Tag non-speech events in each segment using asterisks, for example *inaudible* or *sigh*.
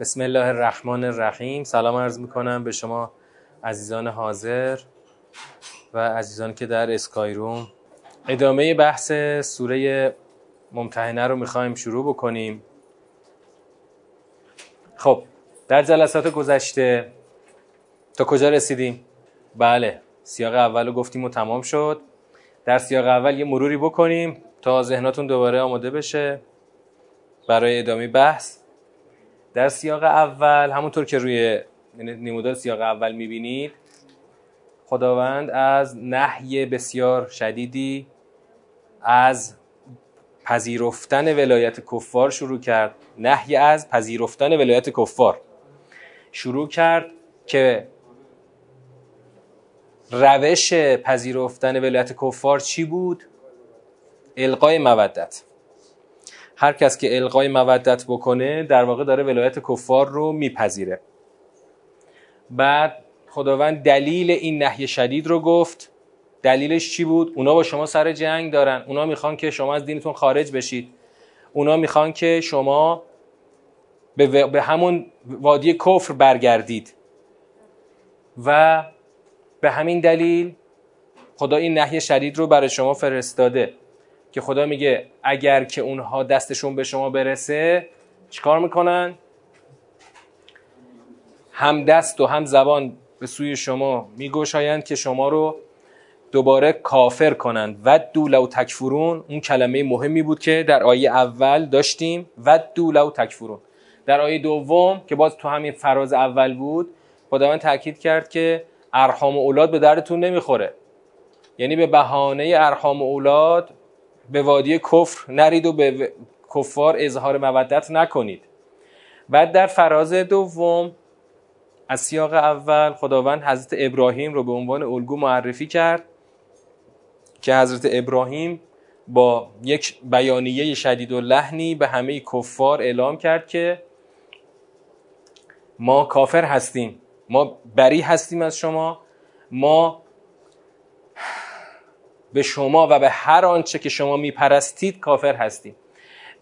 بسم الله الرحمن الرحیم. سلام عرض می‌کنم به شما عزیزان حاضر و عزیزان که در اسکایروم. ادامه بحث سوره ممتحنه رو می‌خوایم شروع بکنیم. خب در جلسات گذشته تا کجا رسیدیم؟ بله سیاق اول رو گفتیم و تمام شد. در سیاق اول یه مروری بکنیم تا ذهناتون دوباره آماده بشه برای ادامه بحث. در سیاق اول همونطور که روی نمودار سیاق اول می‌بینید خداوند از نحی بسیار شدیدی از پذیرفتن ولایت کفار شروع کرد نحی از پذیرفتن ولایت کفار شروع کرد که روش پذیرفتن ولایت کفار چی بود؟ القای مودت هر کس که القای مودت بکنه در واقع داره ولایت کفار رو میپذیره. بعد خداوند دلیل این نهی شدید رو گفت. دلیلش چی بود؟ اونا با شما سر جنگ دارن. اونا می‌خوان که شما از دینتون خارج بشید. اونا می‌خوان که شما به, به همون وادی کفر برگردید. و به همین دلیل خدا این نهی شدید رو برای شما فرستاده. که خدا میگه اگر که اونها دستشون به شما برسه چیکار می‌کنن؟ هم دست و هم زبان به سوی شما میگوشایند که شما رو دوباره کافر کنند. و لو تکفرون اون کلمه مهمی بود که در آیه اول داشتیم. و لو تکفرون. در آیه دوم که باز تو همین فراز اول بود خداوند تاکید کرد که ارحام و اولاد به دردتون نمی‌خوره. یعنی به بهانه ارحام و اولاد به وادی کفر نرید و به کفار اظهار مودت نکنید. بعد در فراز دوم از سیاق اول خداوند حضرت ابراهیم رو به عنوان الگو معرفی کرد که حضرت ابراهیم با یک بیانیه شدید و لحنی به همه کفار اعلام کرد که ما کافر هستیم ما بری هستیم از شما ما به شما و به هر آنچه که شما میپرستید کافر هستیم.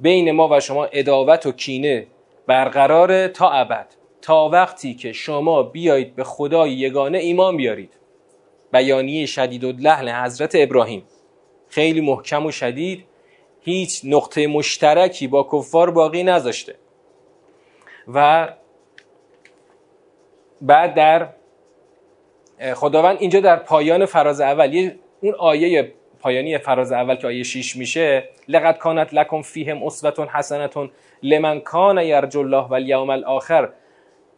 بین ما و شما اداوت و کینه برقرار تا ابد. تا وقتی که شما بیایید به خدای یگانه ایمان بیارید. بیانیه شدید و لحن حضرت ابراهیم. خیلی محکم و شدید هیچ نقطه مشترکی با کفار باقی نذاشته. و بعد در خداوند اینجا در پایان فراز اول اون آیه پایانی فراز اول که آیه 6 میشه لقد کانت لکم فیهم اسوه حسنه لمن کان یرجو الله والیوم الاخر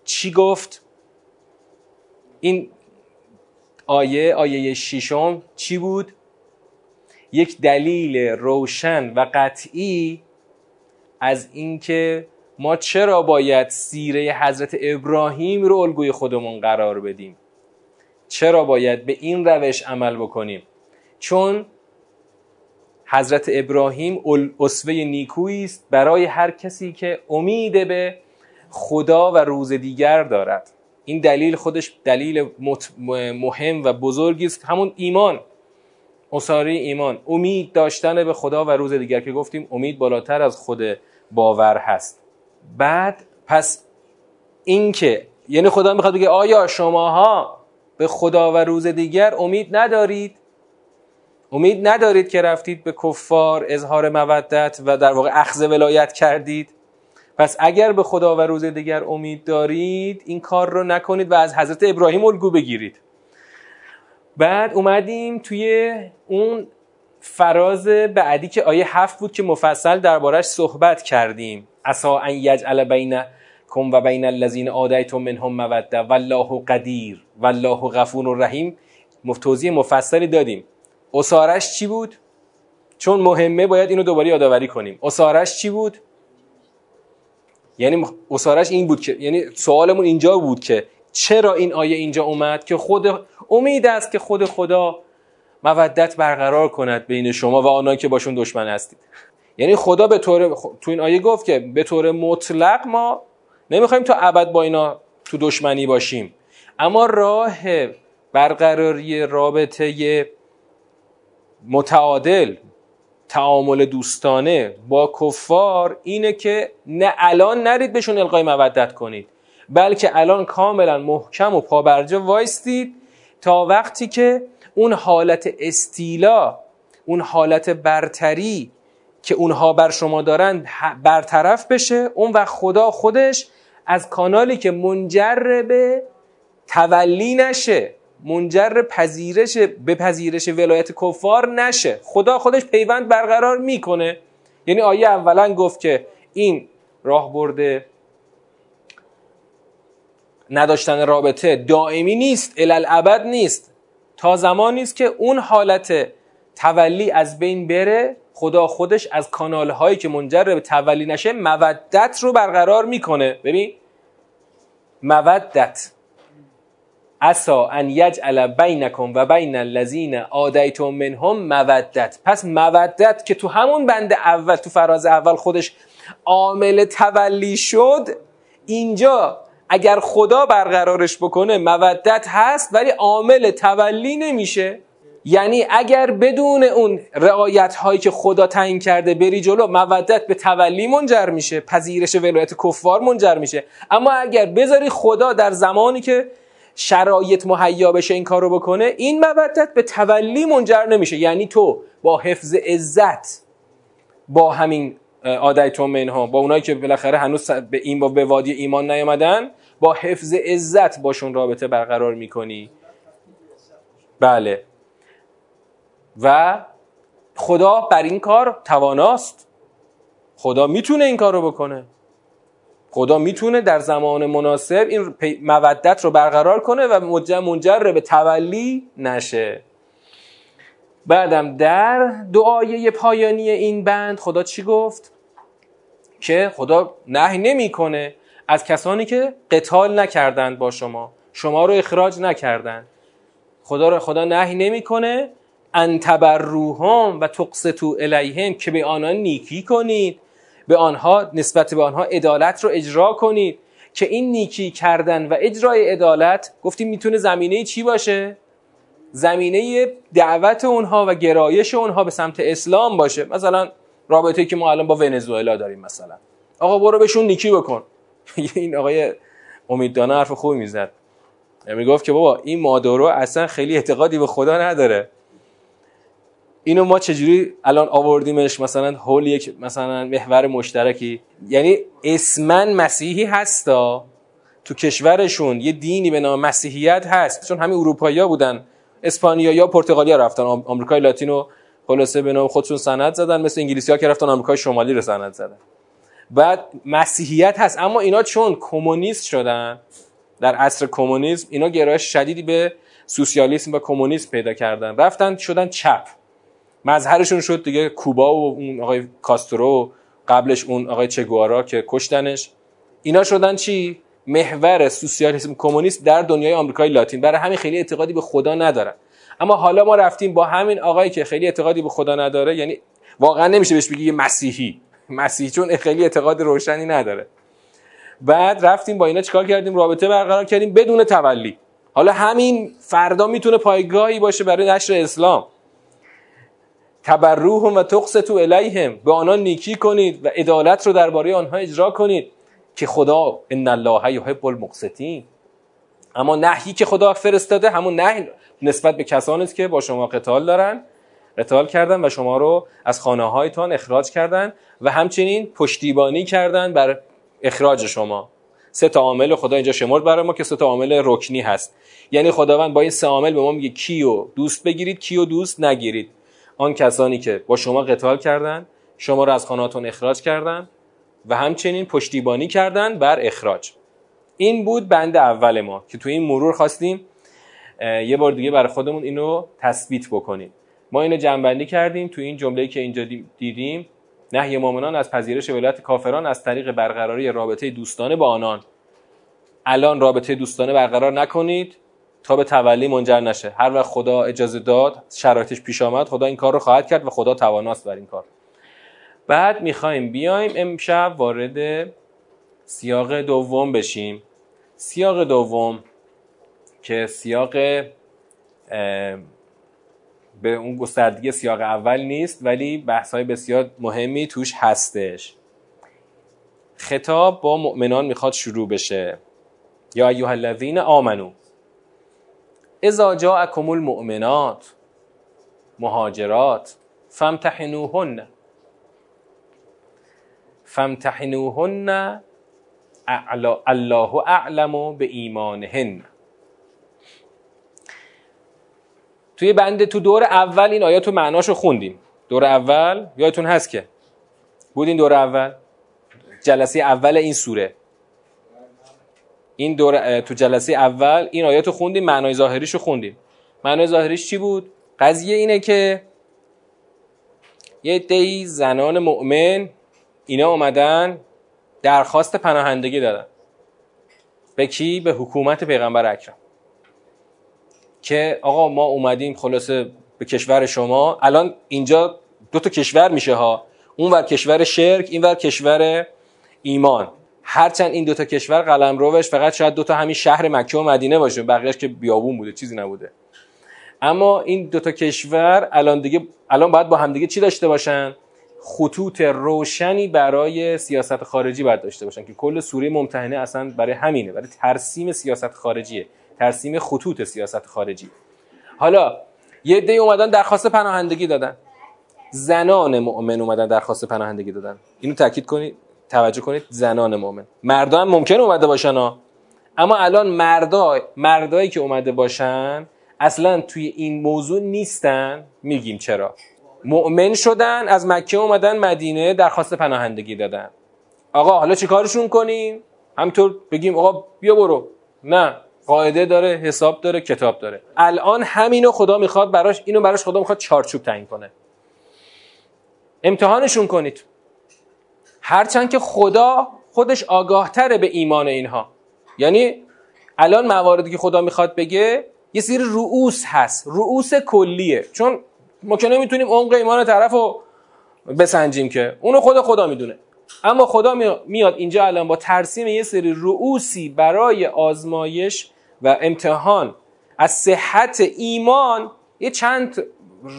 چی گفت؟ این آیه آیه ششم چی بود؟ یک دلیل روشن و قطعی از اینکه ما چرا باید سیره حضرت ابراهیم رو الگوی خودمون قرار بدیم؟ چرا باید به این روش عمل بکنیم؟ چون حضرت ابراهیم اسوه نیکویی است برای هر کسی که امید به خدا و روز دیگر دارد. این دلیل خودش دلیل مهم و بزرگی است. همون ایمان اصاره ایمان امید داشتن به خدا و روز دیگر که گفتیم امید بالاتر از خود باور هست. بعد پس اینکه یعنی خدا می‌خواد بگه آیا شماها به خدا و روز دیگر امید ندارید؟ امید ندارید که رفتید به کفار اظهار مودت و در واقع اخذ ولایت کردید. پس اگر به خدا و روز دیگر امید دارید این کار رو نکنید و از حضرت ابراهیم الگو بگیرید. بعد اومدیم توی اون فراز بعدی که آیه هفت بود که مفصل دربارش صحبت کردیم. اسا ان یجعل بین کم و بین الذین آدیتم منهم موده والله قدیر والله غفور رحیم توضیح مفصلی دادیم. اسارش چی بود؟ چون مهمه باید اینو دوباره یادآوری کنیم. اسارش چی بود؟ یعنی اسارش این بود که یعنی سوالمون اینجا بود که چرا این آیه اینجا اومد که خود امید است که خود خدا مودت برقرار کند بین شما و آنان که باشون دشمن هستید. یعنی خدا به طور تو این آیه گفت که به طور مطلق ما نمی‌خوایم تا ابد با اینا تو دشمنی باشیم. اما راه برقراری رابطه متعادل تعامل دوستانه با کفار اینه که نه الان نرید بهشون القای مودت کنید بلکه الان کاملا محکم و پابرجا وایستید تا وقتی که اون حالت استیلا اون حالت برتری که اونها بر شما دارن برطرف بشه. اون وقت خدا خودش از کانالی که منجر به تولی نشه. منجر پذیرش به پذیرش ولایت کفار نشه. خدا خودش پیوند برقرار می‌کنه. یعنی آیه اولا گفت که این راه برده نداشتن رابطه دائمی نیست الالعبد نیست. تا زمانی است که اون حالت تولی از بین بره خدا خودش از کانال هایی که منجر به تولی نشه مودت رو برقرار می‌کنه. ببین مودت. اسا ان یجعل بینکم و بین الذین آدیتم منهم مودت. پس مودت که تو همون بند اول تو فراز اول خودش عامل تولی شد اینجا اگر خدا برقرارش بکنه مودت هست ولی عامل تولی نمیشه. یعنی اگر بدون اون رعایت هایی که خدا تعیین کرده بری جلو مودت به تولی منجر میشه پذیرش ولایت کفار منجر میشه. اما اگر بذاری خدا در زمانی که شرایط مهیا بشه این کارو بکنه این مودت به تولی منجر نمیشه. یعنی تو با حفظ عزت با همین آدایتون منها با اونایی که بالاخره هنوز به این با به وادی ایمان نیامدن با حفظ عزت باشون رابطه برقرار می‌کنی. بله. و خدا بر این کار تواناست. خدا می‌تونه این کار رو بکنه. خدا می‌تونه در زمان مناسب این مودت رو برقرار کنه و منجر به تولی نشه. بعدم در دعایه پایانی این بند خدا چی گفت؟ که خدا نهی نمی‌کنه از کسانی که قتال نکردند با شما شما رو اخراج نکردند. خدا رو خدا نهی نمی‌کنه. ان تبروهم و تقسطوا الیهم که به آنها نیکی کنید. به آنها نسبت به آنها عدالت رو اجرا کنید. که این نیکی کردن و اجرای عدالت گفتیم می‌تونه زمینه چی باشه؟ زمینه دعوت اونها و گرایش اونها به سمت اسلام باشه. مثلا رابطه که ما الان با ونزوئلا داریم مثلا. آقا برو بهشون نیکی بکن. *laughs* این آقای امیددانه حرف خوبی می‌زد. می‌گفت که بابا این مادورو اصلا خیلی اعتقادی به خدا نداره. اینو ما چجوری الان آوردیمش؟ مثلا هول یک مثلا محور مشترکی. یعنی اسمن مسیحی هستا. تو کشورشون یه دینی به نام مسیحیت هست. چون همین اروپایی‌ها بودن. اسپانیا یا پرتغالیا رفتن. آمریکای لاتینو خلاصه به نام خودشون سند زدن. مثل انگلیسی ها که رفتن آمریکای شمالی رو سند زدن. بعد مسیحیت هست. اما اینا چون کمونیست شدن در عصر کمونیسم اینا گرایش شدیدی به سوسیالیسم و کمونیسم پیدا کردن. رفتن شدن چپ. مظهرشون شد دیگه کوبا و اون آقای کاسترو قبلش اون آقای چگوارا که کشتنش. اینا شدن چی؟ محور سوسیالیسم کمونیست در دنیای آمریکای لاتین. برای همین خیلی اعتقادی به خدا ندارن. اما حالا ما رفتیم با همین آقایی که خیلی اعتقادی به خدا نداره یعنی واقعا نمیشه بهش بگی مسیحی. مسیحی چون خیلی اعتقاد روشنی نداره. بعد رفتیم با اینا چیکار کردیم؟ رابطه برقرار کردیم بدون تولی حالا همین فردا می‌تونه پایگاهی باشه برای نشر اسلام. تبروهم و تقسطو الیهم به آنها نیکی کنید و عدالت رو درباره آنها اجرا کنید که خدا ان الله یحب المقسطین. اما نهی که خدا فرستاده همون نهی نسبت به کسانی است که با شما قتال دارن قتال کردن و شما رو از خانه هایتان اخراج کردن و همچنین پشتیبانی کردن بر اخراج شما. سه تا عامل خدا اینجا شمرد برای ما که سه تا عامل رکنی هست. یعنی خداوند با این سه عامل به ما میگه کیو دوست بگیرید کیو دوست نگیرید. آن کسانی که با شما قتال کردند شما را از خانهاتون اخراج کردند و همچنین پشتیبانی کردند بر اخراج. این بود بند اول ما که تو این مرور خواستیم یه بار دیگه برای خودمون اینو تثبیت بکنیم. ما اینو جنبندی کردیم تو این جمله‌ای که اینجا دیدیم. نهی مؤمنان از پذیرش ولایت کافران از طریق برقراری رابطه دوستانه با آنان. الان رابطه دوستانه برقرار نکنید. تا به تولی منجر نشه. هر وقت خدا اجازه داد شرایطش پیش آمد خدا این کار رو خواهد کرد و خدا تواناست بر این کار. بعد می‌خوایم بیایم امشب وارد سیاق دوم بشیم. سیاق دوم که سیاق به اون گستردگی سیاق اول نیست ولی بحث های بسیار مهمی توش هستش. خطاب با مؤمنان می‌خواد شروع بشه. یا ایها الذین آمنو. اذا جاءکم المؤمنات مهاجرات فامتحنوهن فامتحنوهن الله اعلم به ایمانهن توی بنده تو دور اول این آیات رو معناشو خوندیم. دور اول یادتون هست که؟ بود این دور اول؟ جلسه اول این سوره. این دور تو جلسه اول این آیات رو خوندیم معنای ظاهریش رو خوندیم. معنای ظاهریش چی بود؟ قضیه اینه که یه دی زنان مؤمن اینا اومدن درخواست پناهندگی دادن. به کی؟ به حکومت پیغمبر اکرم. که آقا ما اومدیم خلاصه به کشور شما. الان اینجا دو تا کشور میشه ها. اون ور کشور شرک این ور کشور ایمان. هرچند این دو تا کشور قلم روش فقط شاید دو تا همین شهر مکه و مدینه باشه بقیهش که بیابون بوده چیزی نبوده. اما این دو تا کشور الان دیگه الان باید با همدیگه چی داشته باشن؟ خطوط روشنی برای سیاست خارجی باید داشته باشن که کل سوره ممتحنه اصلا برای همینه برای ترسیم سیاست خارجیه ترسیم خطوط سیاست خارجی. حالا یه دی اومدن درخواست پناهندگی دادن. زنان مؤمن اومدن درخواست پناهندگی دادن. اینو تاکید کنید. توجه کنید زنان مؤمن. مردا هم ممکن اومده باشن ها. اما الان مردا مردایی که اومده باشن اصلا توی این موضوع نیستن. میگیم چرا؟ مؤمن شدن از مکه اومدن مدینه درخواست پناهندگی دادن. آقا حالا چیکارشون کنیم؟ همینطور بگیم آقا بیا برو. نه قاعده داره حساب داره کتاب داره. الان همینو خدا می‌خواد براش اینو براش خدا می‌خواد چارچوب تعیین کنه. امتحانشون کنید. هرچند که خدا خودش آگاه تره به ایمان اینها. یعنی الان مواردی که خدا می‌خواد بگه یه سری رؤوس هست. رؤوس کلیه. چون ما که نمی‌تونیم عمق ایمان طرف رو بسنجیم که. اونو خود خدا می‌دونه. اما خدا میاد اینجا الان با ترسیم یه سری رؤوسی برای آزمایش و امتحان. از صحت ایمان یه چند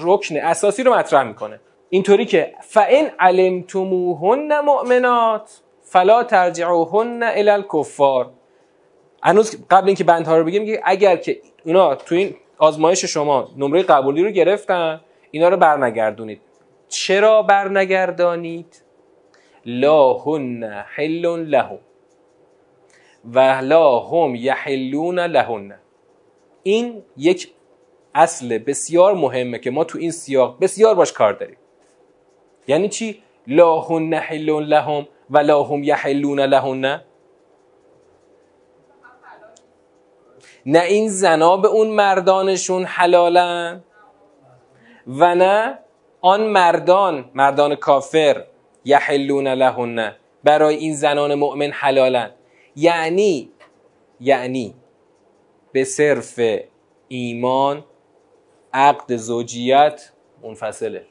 رکن اساسی رو مطرح می‌کنه. اینطوری که فان علمتموهن مؤمنات فلا ترجعوهن الی الکفار هنوز قبل اینکه بندها رو بگیم میگه اگر که اونا تو این آزمایش شما نمره قبولی رو گرفتن اینا رو برنگردونید. چرا برنگردانید؟ لا هن حل لهم و لا هم یحلون لهن. این یک اصل بسیار مهمه که ما تو این سیاق بسیار باش کار داریم. یعنی چی? لا هن حل لهم و لا هم یحلون لهن. نه این زنا به اون مردانشون حلالن و نه آن مردان مردان کافر یحلون لهن. برای این زنان مؤمن حلالن. یعنی یعنی به صرف ایمان عقد زوجیت منفصله.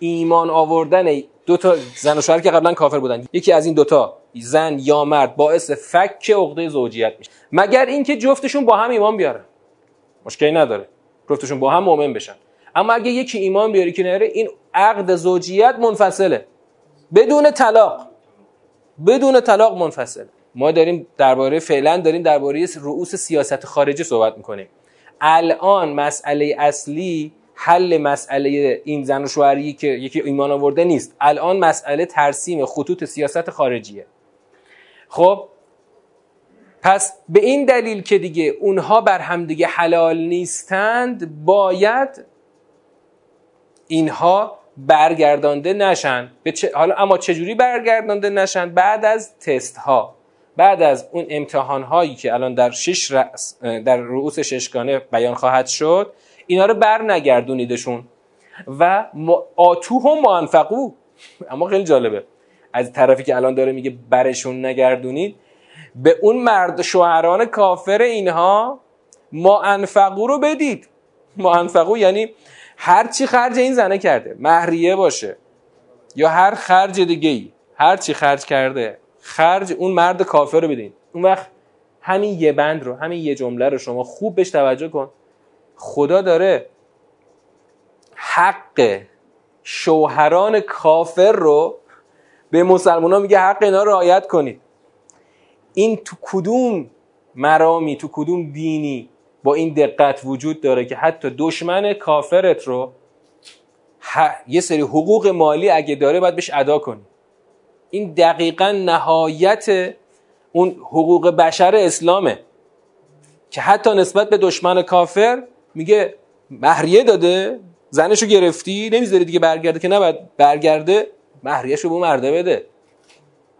ایمان آوردن دو تا زن و شوهر که قبلا کافر بودن. یکی از این دوتا زن یا مرد باعث فک عقده زوجیت میشه. مگر اینکه جفتشون با هم ایمان بیارن؟ مشکلی نداره. جفتشون با هم مؤمن بشن. اما اگه یکی ایمان بیاری که نره این عقد زوجیت منفصله. بدون طلاق. بدون طلاق منفصله. ما داریم درباره فعلا داریم درباره رؤوس سیاست خارجی صحبت می‌کنیم. الان مسئله اصلی حل مسئله این زن و شوهری که یکی ایمان آورده نیست. الان مسئله ترسیم خطوط سیاست خارجیه. خب پس به این دلیل که دیگه اونها بر همدیگه حلال نیستند باید اینها برگردانده نشن. حالا اما چجوری برگردانده نشن؟ بعد از تست ها بعد از اون امتحان هایی که الان در شش رأس در رؤوس ششگانه بیان خواهد شد اینا رو بر نگردونیدشون. و آتو هم منفقو اما خیلی جالبه. از طرفی که الان داره میگه برشون نگردونید به اون مرد شوهران کافر اینها ما انفقو رو بدید. ما انفقو یعنی هر چی خرج این زنه کرده مهریه باشه یا هر خرج دیگه ای هر چی خرج کرده خرج اون مرد کافر رو بدین. اون وقت همین یه بند رو همین یه جمله رو شما خوب بهش توجه کن. خدا داره حق شوهران کافر رو به مسلمان ها میگه حق اینا رو رعایت کنید این تو کدوم مرامی تو کدوم دینی با این دقت وجود داره که حتی دشمن کافرت رو یه سری حقوق مالی اگه داره باید بهش ادا کنی. این دقیقا نهایت اون حقوق بشر اسلامه که حتی نسبت به دشمن کافر میگه مهریه داده زنشو گرفتی نمی‌ذاری دیگه برگرده که نباید برگرده مهریهشو به مرده بده.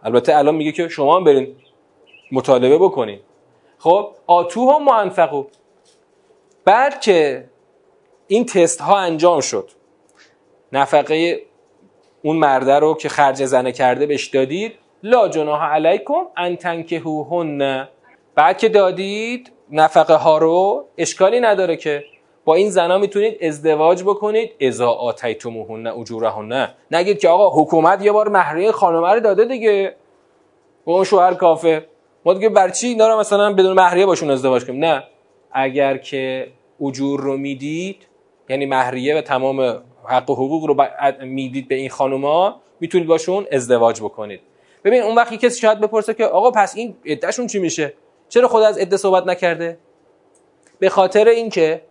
البته الان میگه که شما هم برین مطالبه بکنین. خب آتو هم منفقو بعد که این تست ها انجام شد نفقه اون مرده رو که خرج زنه کرده بهش دادید لا جناح علیکم ان تنکهوهن. بعد که دادید نفقه ها رو اشکالی نداره که با این زنا می‌تونید ازدواج بکنید. اذا آتیتموهن اجورهن. نگید که آقا حکومت یه بار مهریه خانم رو داده دیگه. با اون شوهر کافه ما دیگه برچی اینا رو مثلا بدون مهریه باشون ازدواج کنیم؟ نه. اگر که اجور رو می‌دید یعنی مهریه و تمام حق و حقوق رو می‌دید به این خانوما می‌تونید باشون ازدواج بکنید. ببین اون وقتی کسی شاید بپرسه که آقا پس این عدهشون چی میشه؟ چرا خدا از عده صحبت نکرده؟ به خاطر اینکه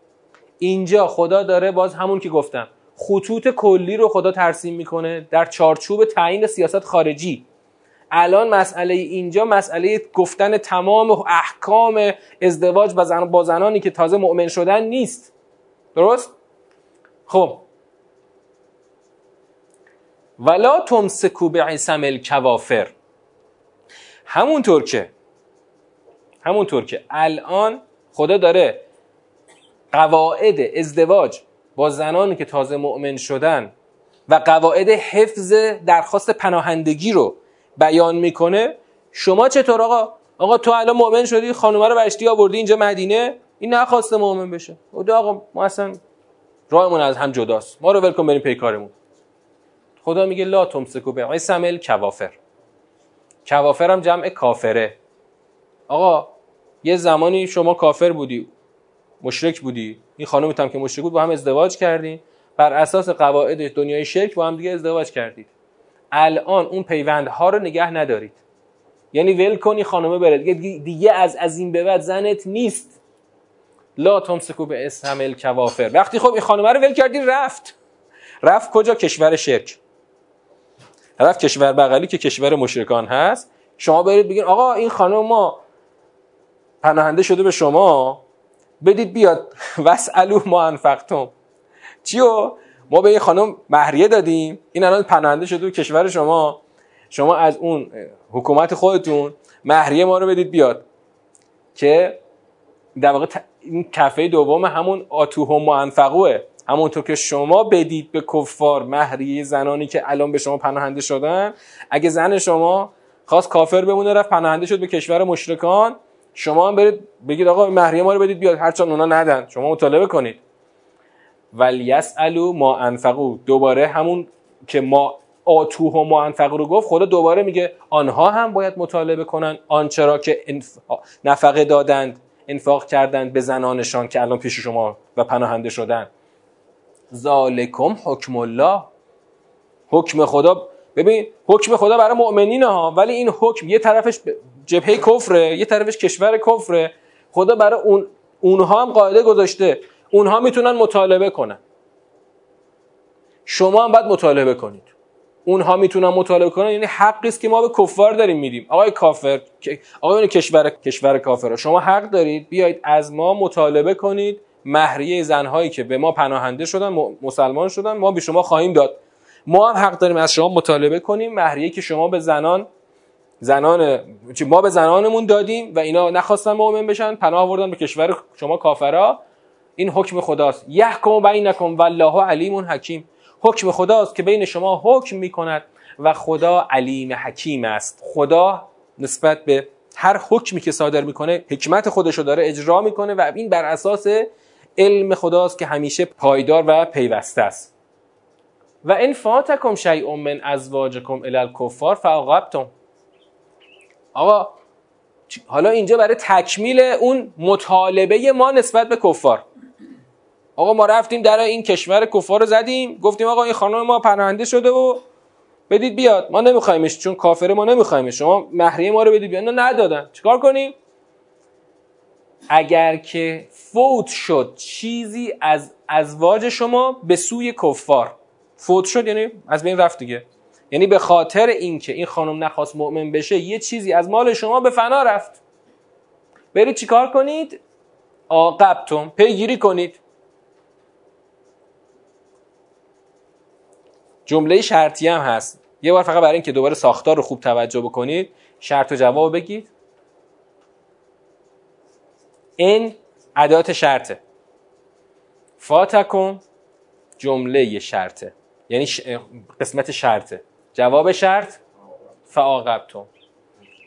اینجا خدا داره باز همون که گفتم خطوط کلی رو خدا ترسیم می‌کنه در چارچوب تعیین سیاست خارجی. الان مسئله اینجا مسئله گفتن تمام احکام ازدواج با زنانی که تازه مؤمن شدن نیست. درست؟ خب. ولا تمسکو به عیسم الکوافر همونطور که همونطور که الان خدا داره قواعد ازدواج با زنانی که تازه مؤمن شدن و قواعد حفظ درخواست پناهندگی رو بیان می‌کنه شما چطور آقا؟ آقا تو الان مؤمن شدی خانومه رو بشتی آوردی اینجا مدینه؟ این نخواسته مؤمن بشه. خدا آقا ما اصلا راهمون از هم جداست. ما رو ولکن بریم پی کارمون خدا میگه لا تمسکو به سمل کوافر کوافر هم جمع کافره. آقا یه زمانی شما کافر بودی مشرک بودی این خانومت هم که مشرک بود با هم ازدواج کردی. بر اساس قواعد دنیای شرک با هم دیگه ازدواج کردید. الان اون پیوندها رو نگه ندارید. یعنی ول کنی خانومه بره. دیگه, دیگه از از این به بعد زنت نیست. لا تمسکو به اسم کوافر وقتی خب این خانومه رو ول کردی رفت. رفت کجا؟ کشور شرک. رفت کشور بغلی که کشور مشرکان هست. شما برید بگین آقا این خانم ما پناهنده شده به شما. بدید بیاد. *laughs* وسالو ما انفقتم. چیو؟ ما به این خانم مهریه دادیم. این الان پناهنده شده به کشور شما. شما از اون حکومت خودتون مهریه ما رو بدید بیاد. که در واقع این کفه دوم همون آتوه منفقوه همونطور که شما بدید به کفار مهریه زنانی که الان به شما پناهنده شدن. اگه زن شما خواست کافر بمونه رفت پناهنده شد به کشور مشرکان. شما هم برید بگید آقا مهریه ما رو بدید بیاد هرچند اونا ندن. شما مطالبه کنید. ولیسالو ما انفقو دوباره همون که ما آتوه و ما انفقو رو گفت خدا دوباره میگه آنها هم باید مطالبه کنن آنچرا که نفقه دادند انفاق کردند به زنانشان که الان پیش شما و پناهنده شدن. ذالکم حکم الله. حکم خدا ببین حکم خدا برای مؤمنین ها ولی این حکم یه طرفش جبهه کفره یه طرفش کشور کفره. خدا برای اون اونها هم قاعده گذاشته. اونها می‌تونن مطالبه کنن. شما هم باید مطالبه کنید. اونها می‌تونن مطالبه کنن. یعنی حقی است که ما به کفار داریم میدیم. آقای کافر آقای کشور کشور کافر شما حق دارید بیایید از ما مطالبه کنید. مهریه زنهایی که به ما پناهنده شدن مسلمان شدن ما به شما خواهیم داد. ما هم حق داریم از شما مطالبه کنیم. مهریه که شما به زنان زنان ما به زنانمون دادیم و اینا نخواستن مؤمن بشن پناه آوردن به کشور شما کافرا. این حکم خداست. یحکم بینکم والله علیم حکیم. حکم خداست که بین شما حکم می‌کند و خدا علیم حکیم است. خدا نسبت به هر حکمی که صادر می‌کنه حکمت خودشو داره اجرا می‌کنه و این بر اساس علم خداست که همیشه پایدار و پیوسته است. و ان فاتکم شیء من ازواجکم الی الکفار فعاقبتم آقا حالا اینجا برای تکمیل اون مطالبه ما نسبت به کفار. آقا ما رفتیم در این کشور کفار رو زدیم گفتیم آقا این خانم ما پناهنده شده و بدید بیاد. ما نمیخوایمش چون کافر ما نمیخوایمش شما مهریه ما رو بدید بیاد. نه ندادن. چیکار کنیم؟ اگر که فوت شد چیزی از ازواج شما به سوی کفار. فوت شد یعنی از بین رفت دیگه. یعنی به خاطر اینکه این خانم نخواست مؤمن بشه یه چیزی از مال شما به فنا رفت. برید چیکار کنید؟ عاقبتم پیگیری کنید. جمله شرطی هم هست. یه بار فقط برای اینکه دوباره ساختار رو خوب توجه بکنید شرط و جواب بگید. این ادات شرطه. فاتکم جمله شرطه. یعنی قسمت شرطه. جواب شرط فعاقبتم.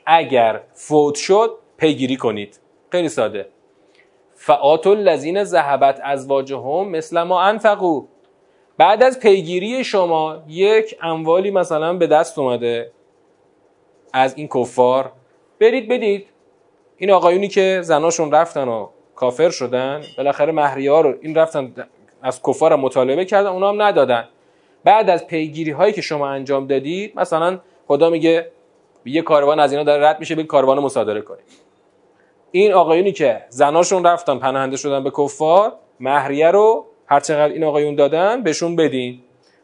اگر فوت شد پیگیری کنید. خیلی ساده. فعات الذین ذهبت ازواجهم مثل ما انفقو بعد از پیگیری شما یک اموالی مثلا به دست اومده از این کفار. برید بدید. این آقایونی که زناشون رفتن و کافر شدن بالاخره مهریه رو این رفتن از کفار مطالبه کردن اونا هم ندادن. بعد از پیگیری هایی که شما انجام دادید مثلا خدا میگه یه کاروان از اینا داره رد میشه به کاروان مصادره کنید. این آقایونی که زناشون رفتن پناهنده شدن به کفار مهریه رو هر چقدر این آقایون دادن بهشون بدین.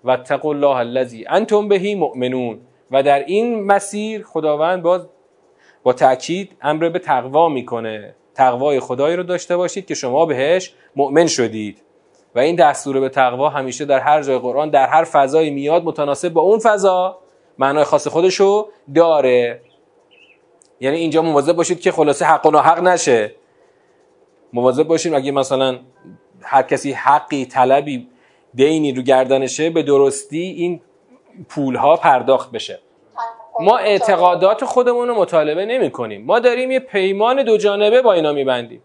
و تقوا الله الذی انتم بهی مؤمنون. و در این مسیر خداوند باز با تاکید امر به تقوا می‌کنه. تقوای خدایی رو داشته باشید که شما بهش مؤمن شدید. و این دستور به تقوا همیشه در هر جای قرآن در هر فضایی میاد متناسب با اون فضا معنای خاص خودشو داره. یعنی اینجا مواظب باشید که خلاصه حق و ناحق نشه. مواظب باشید اگه مثلا هر کسی حقی طلبی دینی رو گردنشه به درستی این پول ها پرداخت بشه. ما اعتقادات خودمون رو مطالبه نمی کنیم ما داریم یه پیمان دو جانبه با اینا میبندیم.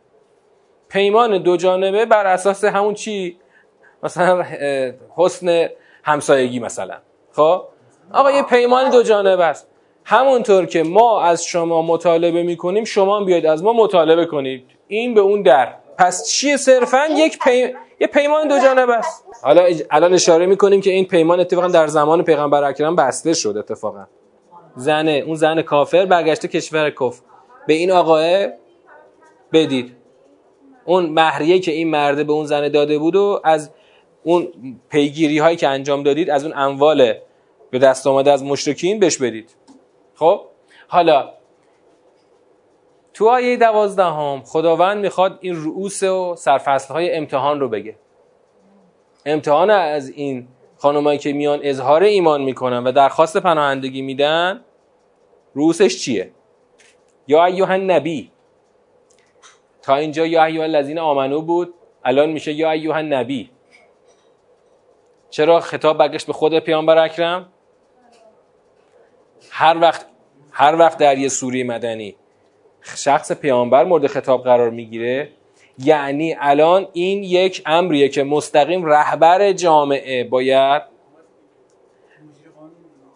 پیمان دو جانبه بر اساس همون چی؟ مثلا حسن همسایگی مثلا. خب؟ آقا یه پیمان دو جانبه است. همونطور که ما از شما مطالبه می‌کنیم شما بیاید از ما مطالبه کنید. این به اون در. پس چیه صرفا یک پی... یه پیمان دو جانبه است. حالا الان اشاره می‌کنیم که این پیمان اتفاقا در زمان پیغمبر اکرم بسته شد اتفاقا. زنه اون زن کافر برگشته کشور کف به این آقاه بدید. اون مهریه که این مرده به اون زنه داده بود و از اون پیگیری هایی که انجام دادید از اون اموال به دست آمده از مشرکین بهش بدید. خب؟ حالا تو آیه دوازدهم خداوند می‌خواد این رؤوس و سرفصل های امتحان رو بگه. امتحان از این خانمایی که میان اظهار ایمان می‌کنن و درخواست پناهندگی میدن رؤوسش چیه؟ یا ایوه نبی تا اینجا یا ایوه الذین آمنو بود الان میشه یا ایوه نبی. چرا خطاب برگشت به خود پیامبر اکرم؟ هر وقت هر وقت در یه سوری مدنی شخص پیامبر مورد خطاب قرار می‌گیره یعنی الان این یک امریه که مستقیم رهبر جامعه باید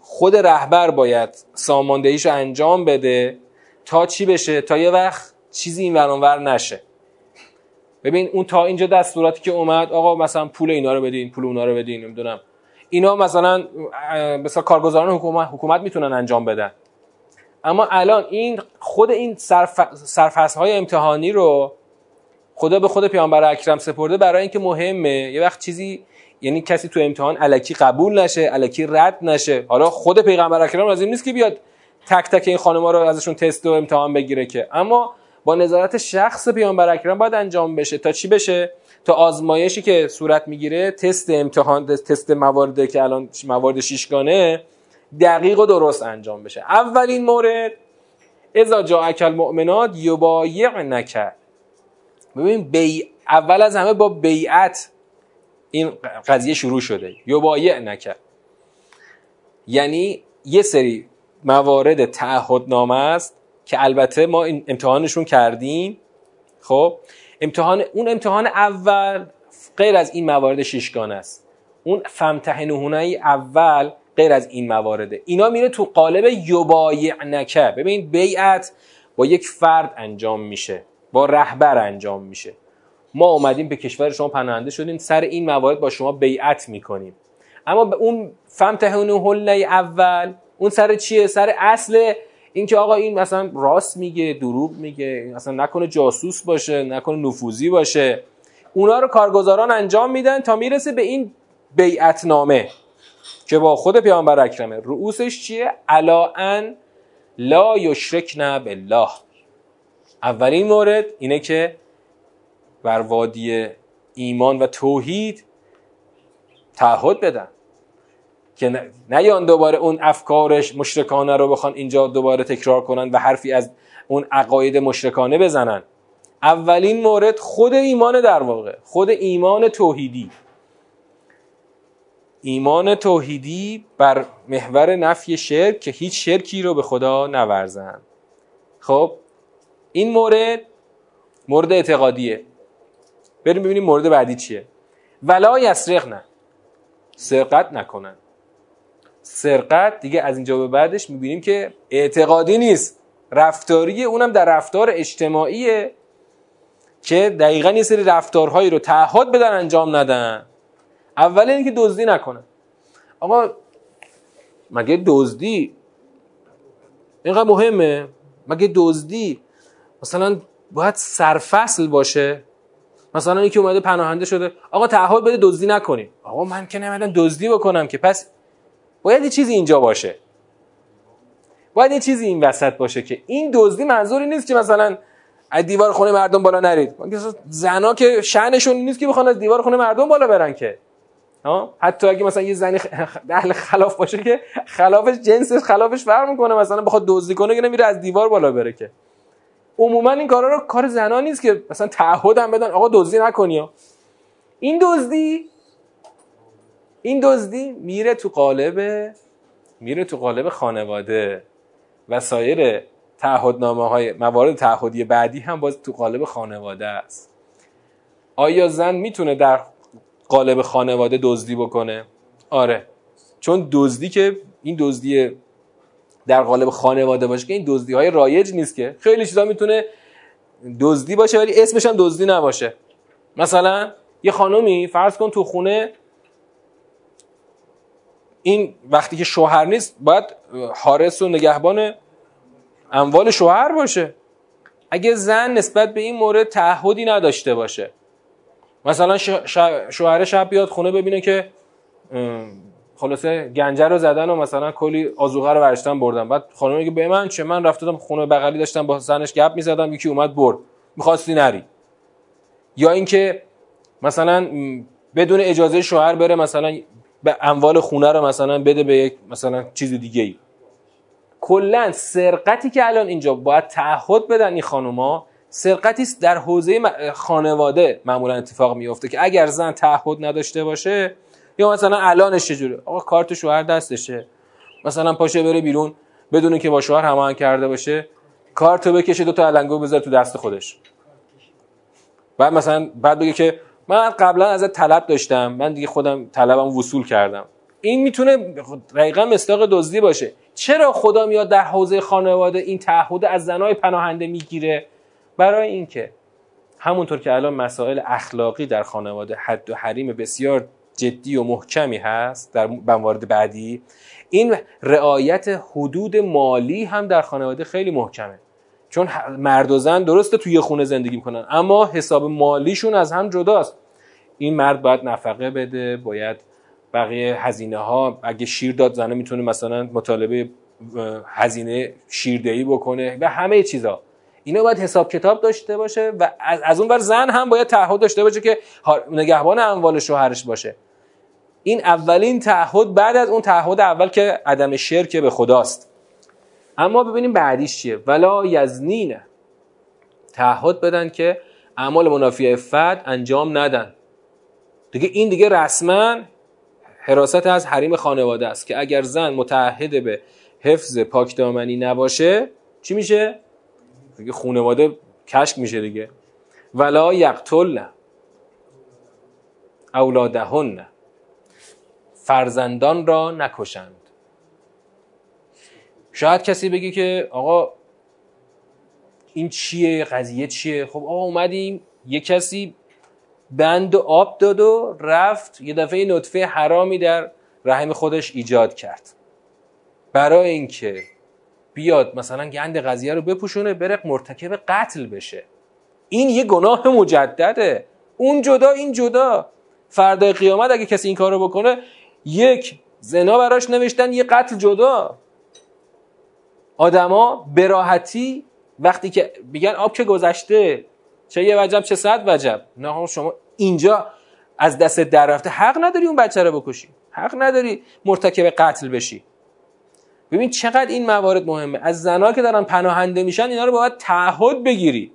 خود رهبر باید ساماندهیش رو انجام بده تا چی بشه؟ تا یه وقت چیزی این ورانور نشه. ببین اون تا اینجا دستوراتی که اومد آقا مثلا پول اینا رو بدین پول اونا رو بدین نمی‌دونم. اینا مثلا مثلا کارگزاران حکومت حکومت می‌تونن انجام بدن. اما الان این خود این سرف... های امتحانی رو خدا به خود پیامبر اکرم سپرده برای اینکه مهمه. یه وقت چیزی یعنی کسی تو امتحان علکی قبول نشه علکی رد نشه. حالا خود پیغمبر اکرم از این نیست که بیاد تک تک این خانم‌ها رو ازشون تست و امتحان بگیره که. اما با نظارت شخص پیامبر اکرم باید انجام بشه. تا چی بشه؟ تا آزمایشی که صورت می‌گیره تست امتحان تست موارد که الان موارد شیشگانه دقیق و درست انجام بشه. اولین مورد اذا مؤمنات یبایع نکرد ببین بی... اول از همه با بیعت این قضیه شروع شده. یبایع نکرد یعنی یه سری موارد تعهدنامه است که البته ما امتحانشون کردیم. خب امتحان اون امتحان اول غیر از این موارد شیشگانه است. اون فمتحنهونه اول غیر از این موارده اینا میره تو قالب یبایع نکه ببین بیعت با یک فرد انجام میشه با رهبر انجام میشه. ما اومدیم به کشور شما پناهنده شدیم سر این موارد با شما بیعت می‌کنیم. اما به اون فمتحون حله اول اون سر چیه؟ سر اصل اینکه آقا این مثلا راست میگه دروغ میگه مثلا نکنه جاسوس باشه نکنه نفوذی باشه. اونا رو کارگزاران انجام میدن تا می‌رسه به این بیعتنامه که با خود پیامبر اکرمه. رؤوسش چیه؟ الا ان لا یشرکن بالله. اولین مورد اینه که بر وادی ایمان و توحید تعهد بدن. که نیان دوباره اون افکارش مشرکانه رو بخوان اینجا دوباره تکرار کنن و حرفی از اون عقاید مشرکانه بزنن. اولین مورد خود ایمان در واقع خود ایمان توحیدی. ایمان توحیدی بر محور نفی شرک که هیچ شرکی رو به خدا نورزن. خب این مورد مورد اعتقادیه. بریم ببینیم مورد بعدی چیه. ولا یسرق سرقت نکنن. سرقت دیگه از اینجا به بعدش می‌بینیم که اعتقادی نیست. رفتاریه اونم در رفتار اجتماعیه که دقیقا یه سری رفتارهایی رو تعهد بدن انجام ندن. اول اینکه دزدی نکنن. آقا مگه دزدی؟ اینقدر مهمه؟ مگه دزدی مثلا باید سرفصل باشه؟ مثلا اینکه اومده پناهنده شده. آقا تعهد بده دزدی نکنی آقا من که نمی‌دونم دزدی بکنم که. پس باید یه چیزی اینجا باشه. باید یه چیزی این وسط باشه که این دزدی منظوری نیست که مثلا از دیوار خونه مردم بالا نرید. زنا که شأنشون نیست که بخوان از دیوار خونه مردم بالا برن که. حتی اگه مثلا یه زنی اهل خلاف باشه که خلافش جنسش خلافش فرق می‌کنه مثلا بخواد دزدی کنه که نمیره از دیوار بالا بره که. عموما این کارا رو کار زنا نیست که مثلا تعهد هم بدن آقا دزدی نکنی این دزدی این دزدی میره تو قالب میره تو قالب خانواده و سایر تعهدنامه های موارد تعهدی بعدی هم باز تو قالب خانواده است. آیا زن می‌تونه در قالب خانواده دزدی بکنه؟ آره. چون دزدی که این دزدی در قالب خانواده باشه که این دزدی های رایج نیست که. خیلی چیزا می‌تونه دزدی باشه ولی اسمش هم دزدی نباشه. مثلا یه خانومی فرض کن تو خونه این وقتی که شوهر نیست باید حارس و نگهبان اموال شوهر باشه. اگه زن نسبت به این مورد تعهدی نداشته باشه. مثلا شوهر شب بیاد خونه ببینه که خلاصه گنجه رو زدن و مثلا کلی آزوغه رو ورشتن بردن. بعد خانم میگه به من چه؟ من رفتم خونه بغلی داشتم با زنش گپ می‌زدم یکی اومد برد. می‌خواستی نری. یا اینکه مثلا بدون اجازه شوهر بره مثلا به اموال خونه رو مثلا بده به یک مثلا چیز دیگه ای. کلا سرقتی که الان اینجا باید تعهد بدن این خانوما سرقتی است در حوزه خانواده معمولا اتفاق میفته که اگر زن تعهد نداشته باشه یا مثلا الانش چجوره آقا کارت شوهر دستشه. مثلا پاشه بره بیرون بدون که با شوهر هماهنگ کرده باشه کارتو بکشه دو تا علنگو بذاره تو دست خودش. بعد مثلا بعد بگه که من قبلا ازت طلب داشتم. من دیگه خودم طلبم وصول کردم. این می‌تونه دقیقا مصداق دزدی باشه. چرا خدا میاد در حوزه خانواده این تعهد از زنای پناهنده می‌گیره؟ برای اینکه همونطور که الان مسائل اخلاقی در خانواده حد و حریم بسیار جدی و محکمی هست در موارد بعدی این رعایت حدود مالی هم در خانواده خیلی محکمه. چون مرد و زن درسته توی خونه زندگی می‌کنن اما حساب مالیشون از هم جداست. این مرد باید نفقه بده باید بقیه هزینه ها اگه شیر داد زنه می‌تونه مثلا مطالبه هزینه شیردهی بکنه و همه چیزا. اینا باید حساب کتاب داشته باشه و از اون بر زن هم باید تعهد داشته باشه که نگهبان اموال شوهرش باشه. این اولین تعهد بعد از اون تعهد اول که عدم شرک به خداست. اما ببینیم بعدیش چیه. ولا یزنینه تعهد بدن که اعمال منافی فد انجام ندن. دیگه این دیگه رسما حراست از حریم خانواده است که اگر زن متعهد به حفظ پاکدامنی نباشه چی میشه؟ دیگه خانواده کشک میشه دیگه. ولا یقتل اولادهن. فرزندان را نکشند شاید کسی بگی که آقا این چیه؟ قضیه چیه؟ خب آقا اومدیم یه کسی بند و آب داد و رفت یه دفعه نطفه حرامی در رحم خودش ایجاد کرد. برای اینکه بیاد مثلا گند قضیه رو بپوشونه بره مرتکب قتل بشه. این یه گناه مجدده. اون جدا این جدا. فردای قیامت اگه کسی این کار رو بکنه یک زنا براش نوشتن یه قتل جدا. آدما براحتی وقتی که میگن آب که گذشته؟ چه یه وجب چه صد وجب. نه شما اینجا از دست در رفته. حق نداری اون بچه رو بکشی. حق نداری مرتکب قتل بشی. ببین چقدر این موارد مهمه. از زنها که دارن پناهنده میشن اینا رو باید تعهد بگیری.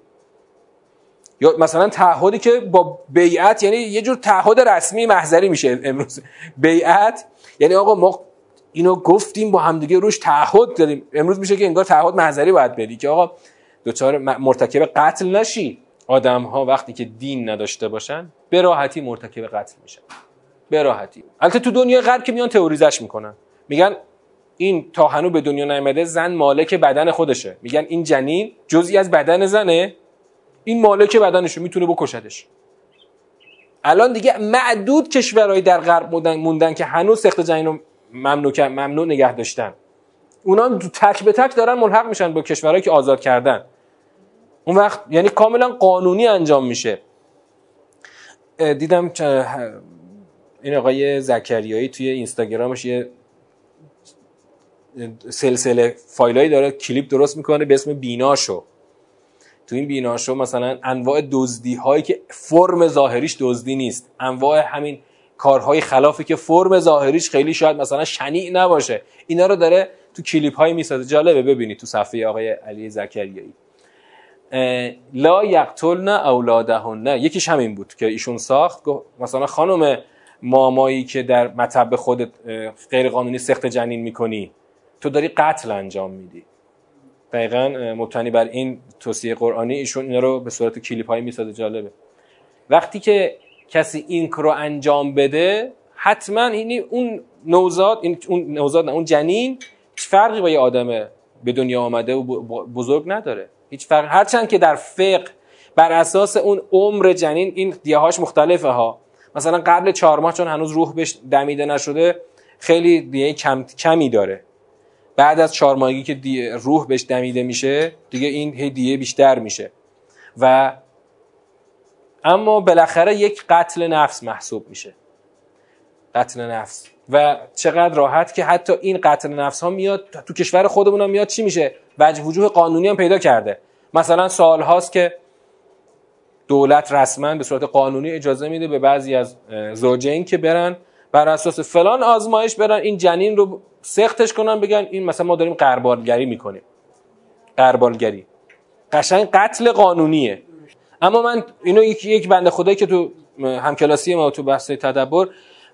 یا مثلا تعهدی که با بیعت یعنی یه جور تعهد رسمی محضری میشه امروز. بیعت یعنی آقا ما اینو گفتیم با همدیگه روش تعهد داریم. امروز میشه که انگار تعهد محضری باید بدی که آقا دوچار مرتکب قتل نشی. آدم ها وقتی که دین نداشته باشن به راحتی مرتکب قتل میشن. به راحتی. البته تو دنیای غرب که میان تئوریزش می‌کنن. میگن این تا هنو به دنیا نیامده زن مالک بدن خودشه. میگن این جنین جزئی از بدن زنه. این مالک بدنشو می‌تونه بکشدش. الان دیگه معدود کشورهای در غرب موندن, موندن که هنوز سخت جنین رو ممنوع, ممنوع نگه داشتن. اونا تک به تک دارن ملحق میشن با کشورهایی که آزاد کردن. اون وقت یعنی کاملا قانونی انجام میشه. دیدم این آقای زکریایی توی اینستاگرامش یه سلسله فایلایی داره کلیپ درست می‌کنه به اسم بیناشو. تو این بیناشو مثلا انواع دزدی هایی که فرم ظاهریش دزدی نیست. انواع همین کارهای خلافی که فرم ظاهریش خیلی شاید مثلا شنیع نباشه اینا رو داره تو کلیپ های می‌سازه. جالبه ببینید تو صفحه آقای علی زکریایی. لا یقتلن اولادهن. یکیش همین بود که ایشون ساخت. مثلا خانم مامایی که در مطب خودت غیر قانونی سخت جنین می‌کنی تو داری قتل انجام میدی. دقیقا مبتنی بر این توصیه قرآنی ایشون اینا رو به صورت کلیپ هایی می‌سازه. جالبه. وقتی که کسی این رو انجام بده حتما این اون نوزاد این اون نوزاد اون جنین فرقی با یه آدم به دنیا آمده و بزرگ نداره. هیچ فرق هرچند که در فقه بر اساس اون عمر جنین این دیهاش مختلفه ها. مثلا قبل چهار ماه چون هنوز روح بهش دمیده نشده خیلی دیه کم، کمی داره. بعد از چهار ماهگی که روح بهش دمیده میشه دیگه این هی دیه بیشتر میشه. و اما بالاخره یک قتل نفس محسوب میشه. قتل نفس. و چقدر راحت که حتی این قتل نفس ها میاد تو کشور خودمون هم میاد چی میشه؟ وجه وجوه قانونی هم پیدا کرده. مثلا سال هاست که دولت رسما به صورت قانونی اجازه میده به بعضی از زوجین که برن بر اساس فلان آزمایش برن این جنین رو سختش کنن بگن این مثلا ما داریم قربالگری می‌کنیم. قربالگری قشنگ قتل قانونیه. اما من اینو یک یک بنده خدایی که تو همکلاسی ما تو بحث تدبر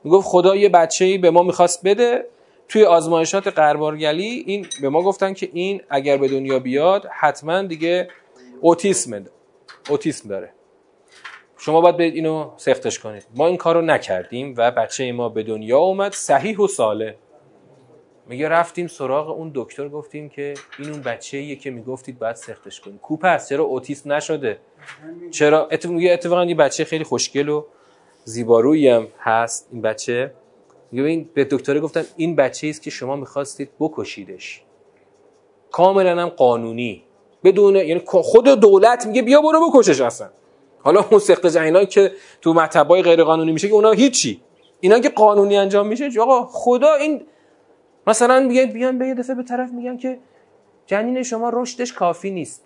می‌گفت خدا یه بچه‌ای به ما می‌خواست بده. توی آزمایشات قربالگری این به ما گفتن که این اگر به دنیا بیاد حتما دیگه اوتیسم اوتیسم داره. شما باید به اینو سختش کنید. ما این کارو نکردیم و بچه ما به دنیا اومد صحیح و ساله. میگه رفتیم سراغ اون دکتر گفتیم که این اون بچه که می‌گفتید باید سختش کنید کوپ هست چرا اوتیسم نشده؟ چرا؟ اتفاقا یه بچه خیلی خوشگل و زیبارویی هم هست این بچه. میگه این به دکتر گفتم این بچه است که شما می‌خواستید بکشیدش. کاملا هم قانونی. بدون یعنی خود دولت میگه بیا برو بکشش اصلا. حالا اون سخت جنینایی که تو مطبای غیر قانونی میشه که اونا هیچی. اینا که قانونی انجام میشه آقا خدا این مثلا میگه بیان به یه دفعه به طرف میگن که جنین شما رشدش کافی نیست.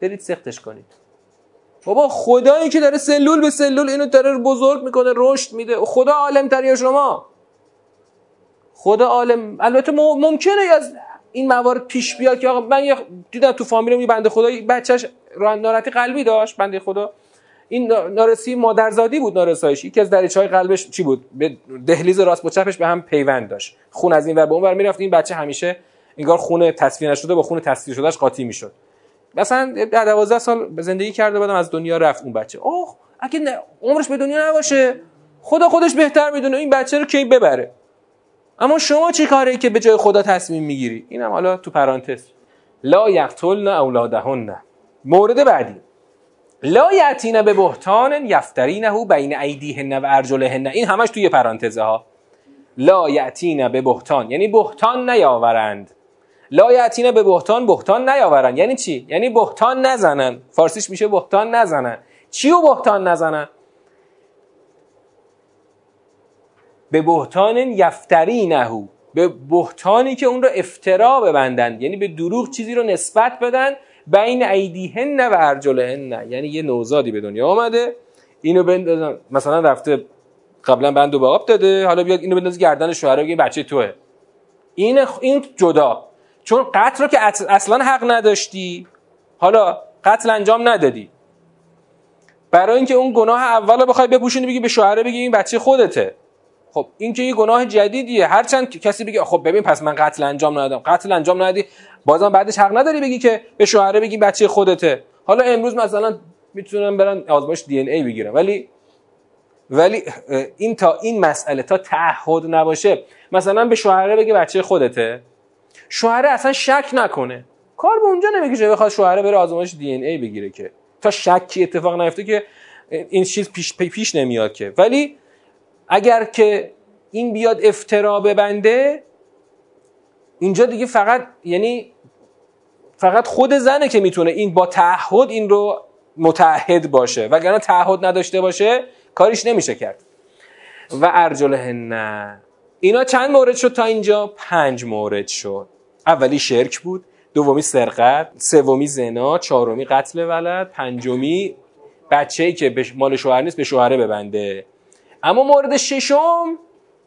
برید سختش کنید. بابا خدایی که داره سلول به سلول اینو داره بزرگ می‌کنه رشد میده. خدا عالم تر شما؟ خدا عالم. البته ممکنه از این موارد پیش بیاد که آقا من دیدم تو فامیلم یه بنده خدایی بچهش ناراحتی قلبی داشت بنده خدا. این نارسی مادرزادی بود نارسایش. یکی از دریچه های قلبش چی بود؟ به دهلیز راست با چپش به هم پیوند داشت. خون از این ور به اون ور می‌رفت. این بچه همیشه انگار خون تصفیه نشده با خون تصفیه شدهش قاطی می‌شد. مثلا در 12 سال زندگی کرده بعدم از دنیا رفت اون بچه. اوه اگه عمرش به دنیا نباشه. خدا خودش بهتر می‌دونه این بچه رو کی ببره. اما شما چی کاری که به جای خدا تصمیم می‌گیری؟ اینم حالا تو پرانتز. لا یقتلن اولادهن. مورد بعدی. لا یعتین به بهتان یفترینه بین ایدیهن و ارجلهن. این همش توی پرانتزه ها لا یعتین به بهتان. یعنی بهتان نیاورند. لا یعتین به بهتان بهتان نیاورند یعنی چی؟ یعنی بهتان نزنن. فارسیش میشه بهتان نزنن. چی و بهتان نزنن؟ به بهتان یفترینه به بهتانی که اون رو افترا ببندند یعنی به دروغ چیزی رو نسبت بدن. بین ایدیهن و ارجلهن. یعنی یه نوزادی به دنیا آمده. اینو بندازن. مثلا رفته قبلا بندو به آب داده. حالا بیاد اینو بنداز گردن شوهر بچه توه. این این جدا. چون قتل رو که اصلا حق نداشتی حالا قتل انجام ندادی. برای اینکه اون گناه اول رو بخوای بپوشونی بگی به شوهره بگی این بچه خودته. خب این که یه گناه جدیدیه. هرچند کسی بگه خب ببین پس من قتل انجام ندادم. قتل انجام ندادی بازم بعدش حق نداری بگی که به شوهره بگی بچه خودته. حالا امروز مثلا می‌تونن برن آزمایش دی ای بگیرن ولی ولی این تا این مسئله تا تعهد نباشه مثلا به شوهره بگه بچه خودته. شوهره اصلا شک نکنه. کار به اونجا نمیگه بخواد شوهره بره آزمایش دی ای بگیره که. تا شکی اتفاق نیفته که این چیز پیش پیش نمیاد که. ولی اگر که این بیاد افترا ببنده اینجا دیگه فقط یعنی فقط خود زنه که می‌تونه این با تعهد این رو متعهد باشه. وگرنه تعهد نداشته باشه کاریش نمیشه کرد. و ارجلهن اینا چند مورد شد تا اینجا؟ پنج مورد شد. اولی شرک بود دومی سرقت سومی زنا چهارمی قتل ولد پنجمی بچه‌ای که مال شوهر نیست به شوهره ببنده. اما مورد ششم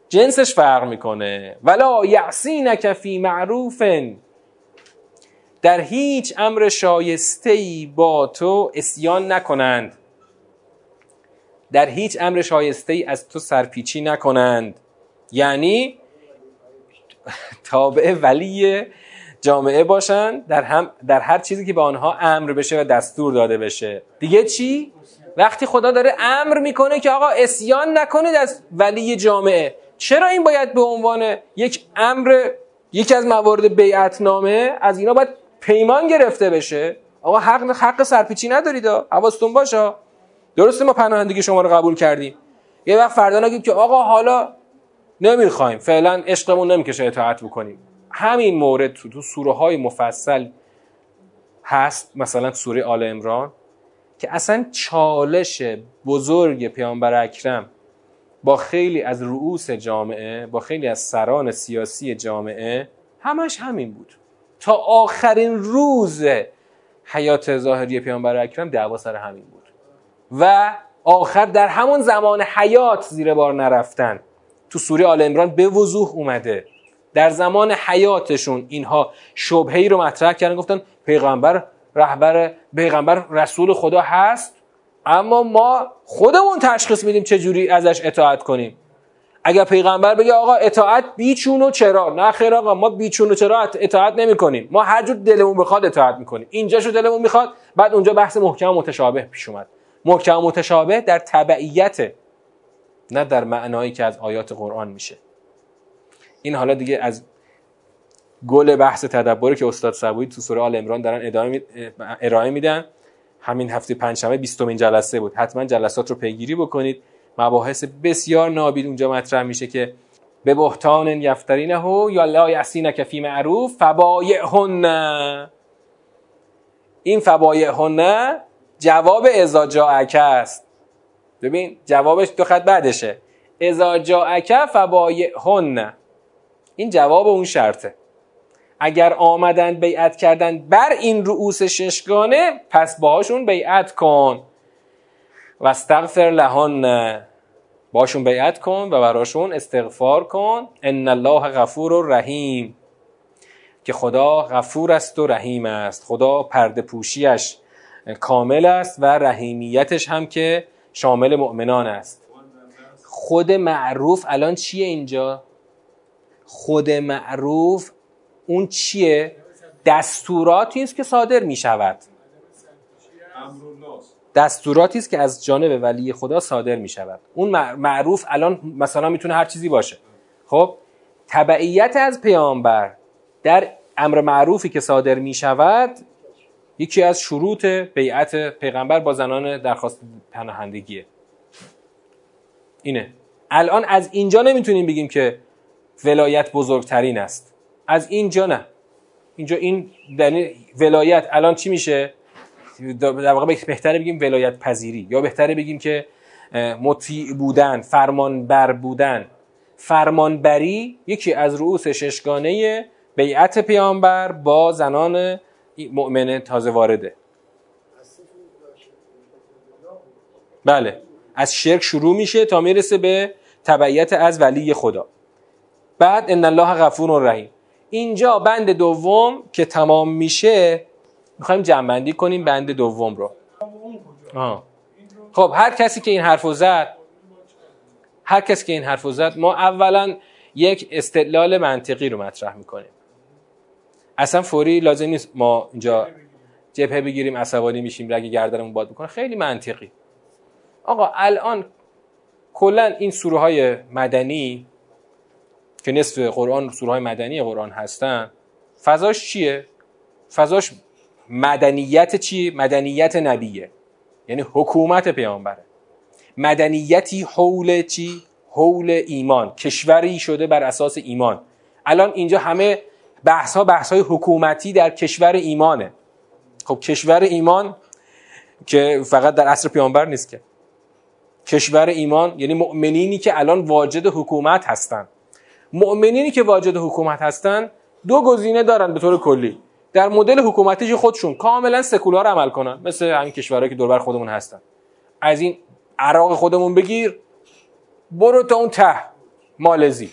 جنسش فرق می‌کنه. ولا یعصینک فی معروف در هیچ امر شایسته ای با تو اسیان نکنند. در هیچ امر شایسته ای از تو سرپیچی نکنند. یعنی تابع ولی جامعه باشن در, هم در هر چیزی که به آنها امر بشه و دستور داده بشه. دیگه چی؟ وقتی خدا داره امر می‌کنه که آقا اسیان نکنید از ولی جامعه. چرا این باید به عنوان یک امر یکی از موارد بیعت نامه از اینا باید پیمان گرفته بشه؟ آقا حق حق سرپیچی ندارید حواستون باشه درسته ما پناهندگی شما رو قبول کردیم. یه وقت فردا نگید که آقا حالا نمی‌خوایم. فعلا عشقمون نمی‌کشه اطاعت بکنیم. همین مورد تو تو سوره های مفصل هست مثلا سوره آل امران که اصلا چالش بزرگ پیامبر اکرم با خیلی از رؤوس جامعه با خیلی از سران سیاسی جامعه همش همین بود. تا آخرین روز حیات ظاهری پیامبر اکرم دعوا سر همین بود. و آخر در همون زمان حیات زیر بار نرفتن. تو سوره آل عمران به وضوح اومده. در زمان حیاتشون اینها شبهی رو مطرح کردن گفتن پیغمبر رهبر پیغمبر رسول خدا هست اما ما خودمون تشخیص میدیم چه جوری ازش اطاعت کنیم. اگر پیغمبر بگه آقا اطاعت بیچون و چرا؟ نه خیر آقا ما بیچون و چرا اطاعت نمی کنیم ما هر جور دلمون بخواد اطاعت می‌کنیم. اینجا شو دلمون می‌خواد. بعد اونجا بحث محکم متشابه پیش اومد. محکم متشابه در تبعیت نه در معنایی که از آیات قرآن میشه. این حالا دیگه از گل بحث تدبری که استاد صبوی تو سوره آل عمران دارن ارائه میدن. همین هفته پنجشنبه 20 جلسه بود. حتما جلسات رو پیگیری بکنید. مباحث بسیار نابید اونجا مطرح میشه که به بهتان یفترینه یا لا یسینک فی معروف فبایعهن. این فبایعهن جواب ازا جاءک است. ببین جوابش دو خط بعدشه. ازا جاءک فبایعهن. این جواب اون شرطه. اگر آمدن بیعت کردن بر این رؤوس ششگانه پس باهاشون بیعت کن. و استغفر لهن. باشون بیعت کن و براشون استغفار کن. ان الله غفور و رحیم که خدا غفور است و رحیم است. خدا پرده پوشیش کامل است و رحیمیتش هم که شامل مؤمنان است. خود معروف الان چیه اینجا؟ خود معروف اون چیه؟ دستوراتی است که صادر می شود دستوراتی است که از جانب ولی خدا صادر می شود اون معروف الان مثلا می‌تونه هر چیزی باشه. خب؟ تبعیت از پیامبر در امر معروفی که صادر می شود یکی از شروط بیعت پیغمبر با زنان درخواست پناهندگیه. اینه. الان از اینجا نمی‌تونیم بگیم که ولایت بزرگترین است. از اینجا نه. اینجا این دلیل ولایت الان چی میشه؟ در واقع بهتره بگیم ولایت پذیری. یا بهتره بگیم که مطیع بودن فرمانبر بودن. فرمانبری یکی از رؤوس ششگانه بیعت پیامبر با زنان مؤمن تازه وارده. بله. از شرک شروع میشه تا می‌رسه به تبعیت از ولی خدا. بعد ان الله غفور رحیم. اینجا بند دوم که تمام میشه می‌خوایم جنبندی کنیم بند دوم رو. آه. خب هر کسی که این حرفو زد هر کسی که این حرفو زد ما اولا یک استدلال منطقی رو مطرح می‌کنیم. اصلا فوری لازم نیست ما اینجا جبهه بگیریم عصبانی میشیم رگ گردنمون باد بکنه خیلی منطقی. آقا الان کلا این سوره های مدنی که نصف قرآن سوره های مدنی قرآن هستن فضاش چیه؟ فضاش مدنیت چیه مدنیت نبیه. یعنی حکومت پیامبره. مدنیتی حول چی؟ حول ایمان. کشوری شده بر اساس ایمان. الان اینجا همه بحث ها بحث های حکومتی در کشور ایمانه. خب کشور ایمان که فقط در عصر پیامبر نیست که. کشور ایمان یعنی مؤمنینی که الان واجد حکومت هستن. مؤمنینی که واجد حکومت هستن دو گزینه دارن به طور کلی. در مدل حکومتی خودشون کاملا سکولار عمل کنن. مثل همین کشورهایی که دوربر خودمون هستن. از این عراق خودمون بگیر برو تا اون ته مالزی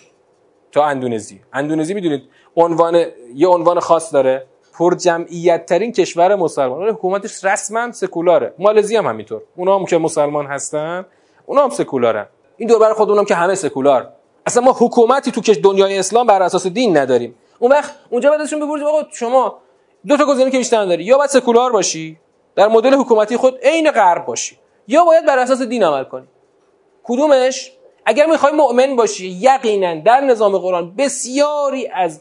تا اندونزی. اندونزی می‌دونید عنوان یه عنوان خاص داره. پر جمعیت ترین کشور مسلمان. حکومتش رسما سکولاره. مالزی هم همینطور. اونا هم که مسلمان هستن اونا هم سکولارن. این دور بر خودمون هم که همه سکولار. اصلا ما حکومتی تو دنیای اسلام بر اساس دین نداریم. اون وقت اونجا بعدشون بپرسید آقا شما دو تا گزینه که بیشتر داری یا باید سکولار باشی در مدل حکومتی خود عین غرب باشی یا باید بر اساس دین عمل کنی. کدومش؟ اگر می‌خوای مؤمن باشی یقینا در نظام قرآن بسیاری از